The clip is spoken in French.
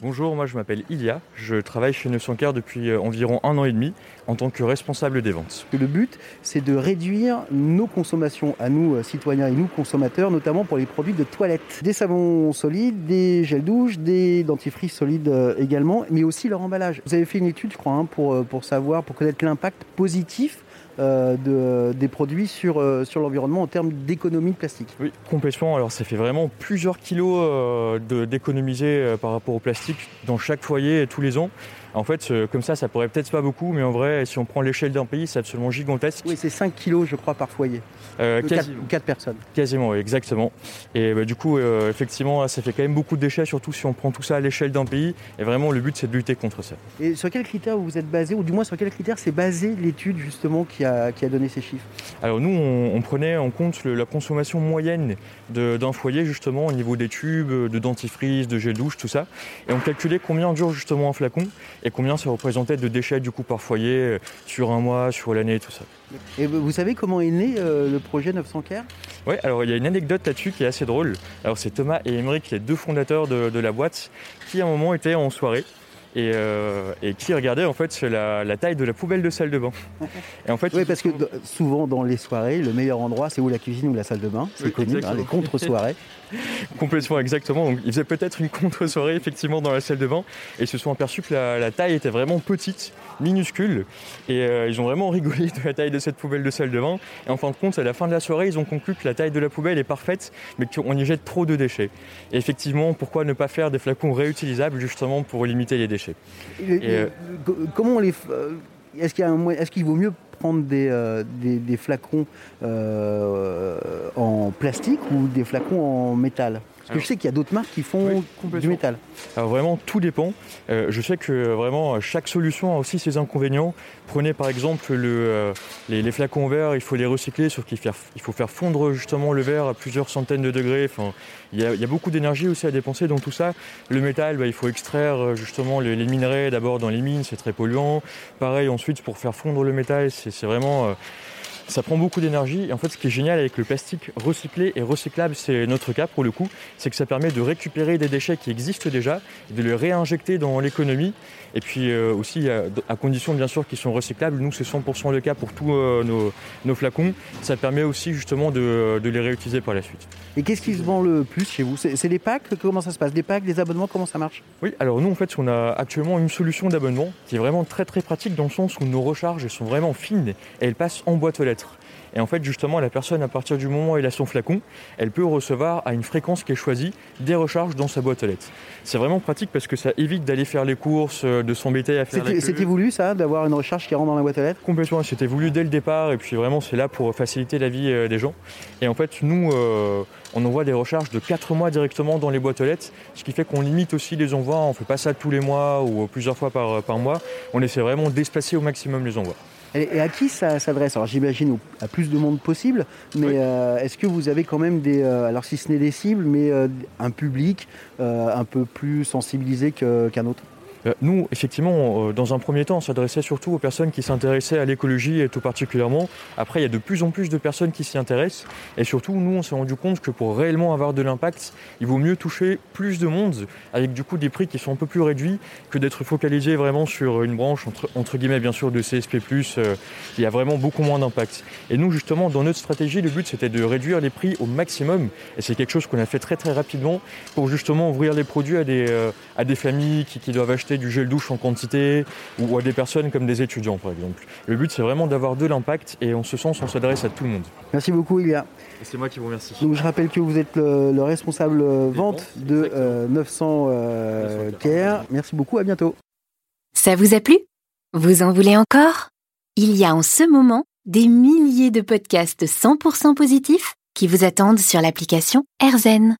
Bonjour, moi je m'appelle Ilia, je travaille chez 900 Care depuis euh, environ un an et demi en tant que responsable des ventes. Le but, c'est de réduire nos consommations à nous, euh, citoyens et nous, consommateurs, notamment pour les produits de toilette. Des savons solides, des gels douche, des dentifrices solides euh, également, mais aussi leur emballage. Vous avez fait une étude, je crois, hein, pour, savoir, pour connaître l'impact positif de, des produits sur, euh, sur l'environnement en termes d'économie de plastique. Oui, complètement. Alors ça fait vraiment plusieurs kilos euh, d'économiser par rapport au plastique dans chaque foyer tous les ans. En fait, comme ça, ça pourrait peut-être pas beaucoup, mais en vrai, si on prend l'échelle d'un pays, c'est absolument gigantesque. Oui, c'est 5 kilos, je crois, par foyer. Euh, 4, 4, personnes. Quasiment, exactement. Et bah, du coup, euh, effectivement, ça fait quand même beaucoup de déchets, surtout si on prend tout ça à l'échelle d'un pays. Et vraiment, le but, c'est de lutter contre ça. Et sur quels critères vous êtes basé, ou du moins sur quels critères s'est basée l'étude justement qui a, qui a donné ces chiffres? Alors nous, on, on, prenait en compte le, la consommation moyenne d'un foyer justement au niveau des tubes, de dentifrice, de gel douche, tout ça. Et on calculait combien dure justement un flacon et combien ça représentait de déchets du coup par foyer euh, sur un mois, sur l'année, tout ça. Et vous savez comment est né euh, le projet 900 Care Oui, alors il y a une anecdote là-dessus qui est assez drôle. Alors c'est Thomas et Émeric, les deux fondateurs de, de la boîte, qui à un moment étaient en soirée et, euh, et, qui regardait en fait la, la, taille de la poubelle de salle de bain. Et en fait, oui, parce que souvent dans les soirées, le meilleur endroit c'est ou la cuisine ou la salle de bain, c'est oui, connu, hein, les contre-soirées. Complètement, exactement. Donc, ils faisaient peut-être une contre-soirée effectivement dans la salle de bain et ils se sont aperçus que la, la taille était vraiment petite, minuscule et euh, ils ont vraiment rigolé de la taille de cette poubelle de salle de bain. Et en fin de compte, à la fin de la soirée, ils ont conclu que la taille de la poubelle est parfaite mais qu'on y jette trop de déchets. Et effectivement, pourquoi ne pas faire des flacons réutilisables justement pour limiter les déchets et, et, euh, Comment on les. Est-ce qu'il est qu vaut mieux prendre des, euh, des, des flacons euh, en plastique ou des flacons en métal? Parce que je sais qu'il y a d'autres marques qui font oui, du métal. Alors vraiment, tout dépend. Euh, je sais que vraiment chaque solution a aussi ses inconvénients. Prenez par exemple le, euh, les, les, flacons verts, il faut les recycler, sauf qu'il faut faire fondre justement le verre à plusieurs centaines de degrés. Enfin, il, y a, il y a beaucoup d'énergie aussi à dépenser dans tout ça. Le métal, bah, il faut extraire justement les, les minerais d'abord dans les mines, c'est très polluant. Pareil ensuite pour faire fondre le métal, c'est vraiment... Euh, ça prend beaucoup d'énergie. Et en fait ce qui est génial avec le plastique recyclé et recyclable, c'est notre cas pour le coup, c'est que ça permet de récupérer des déchets qui existent déjà, de les réinjecter dans l'économie. Et puis euh, aussi à, condition bien sûr qu'ils sont recyclables, nous c'est 100% le cas pour tous euh, nos, flacons, ça permet aussi justement de les réutiliser par la suite. Et qu'est-ce qui se vend le plus chez vous C'est des packs Comment ça se passe Des packs, des abonnements Comment ça marche Oui, alors nous en fait on a actuellement une solution d'abonnement qui est vraiment très très pratique dans le sens où nos recharges sont vraiment fines et elles passent en boîte aux lettres. Et en fait, justement, la personne, à partir du moment où elle a son flacon, elle peut recevoir à une fréquence qui est choisie des recharges dans sa boîte aux lettres. C'est vraiment pratique parce que ça évite d'aller faire les courses, de s'embêter à faire C'était voulu ça, d'avoir une recharge qui rentre dans la boîte aux lettres? Complètement, c'était voulu dès le départ et puis vraiment c'est là pour faciliter la vie des gens. Et en fait, nous, euh, on envoie des recharges de 4 mois directement dans les boîtes aux lettres, ce qui fait qu'on limite aussi les envois, on ne fait pas ça tous les mois ou plusieurs fois par, par mois, on essaie vraiment d'espacer au maximum les envois. Et à qui ça s'adresse? Alors j'imagine à plus de monde possible, mais oui. euh, est-ce que vous avez quand même des, euh, alors si ce n'est des cibles, mais euh, un public un peu plus sensibilisé qu'un qu autre? Nous, effectivement, dans un premier temps, on s'adressait surtout aux personnes qui s'intéressaient à l'écologie et tout particulièrement. Après, il y a de plus en plus de personnes qui s'y intéressent. Et surtout, nous, on s'est rendu compte que pour réellement avoir de l'impact, il vaut mieux toucher plus de monde avec du coup des prix qui sont un peu plus réduits que d'être focalisé vraiment sur une branche, entre, guillemets, bien sûr, de CSP+. Euh, il y a vraiment beaucoup moins d'impact. Et nous, justement, dans notre stratégie, le but, c'était de réduire les prix au maximum. Et c'est quelque chose qu'on a fait très, très rapidement pour justement ouvrir les produits à des, euh, à des familles qui, qui doivent acheter du gel douche en quantité ou à des personnes comme des étudiants par exemple. Le but c'est vraiment d'avoir de l'impact et en ce sens on s'adresse à tout le monde. Merci beaucoup Ilia. C'est moi qui vous remercie. Donc je rappelle que vous êtes le, le responsable vente, de euh, 900 euh, Care. Merci beaucoup, à bientôt. Ça vous a plu? Vous en voulez encore? Il y a en ce moment des milliers de podcasts 100% positifs qui vous attendent sur l'application AirZen.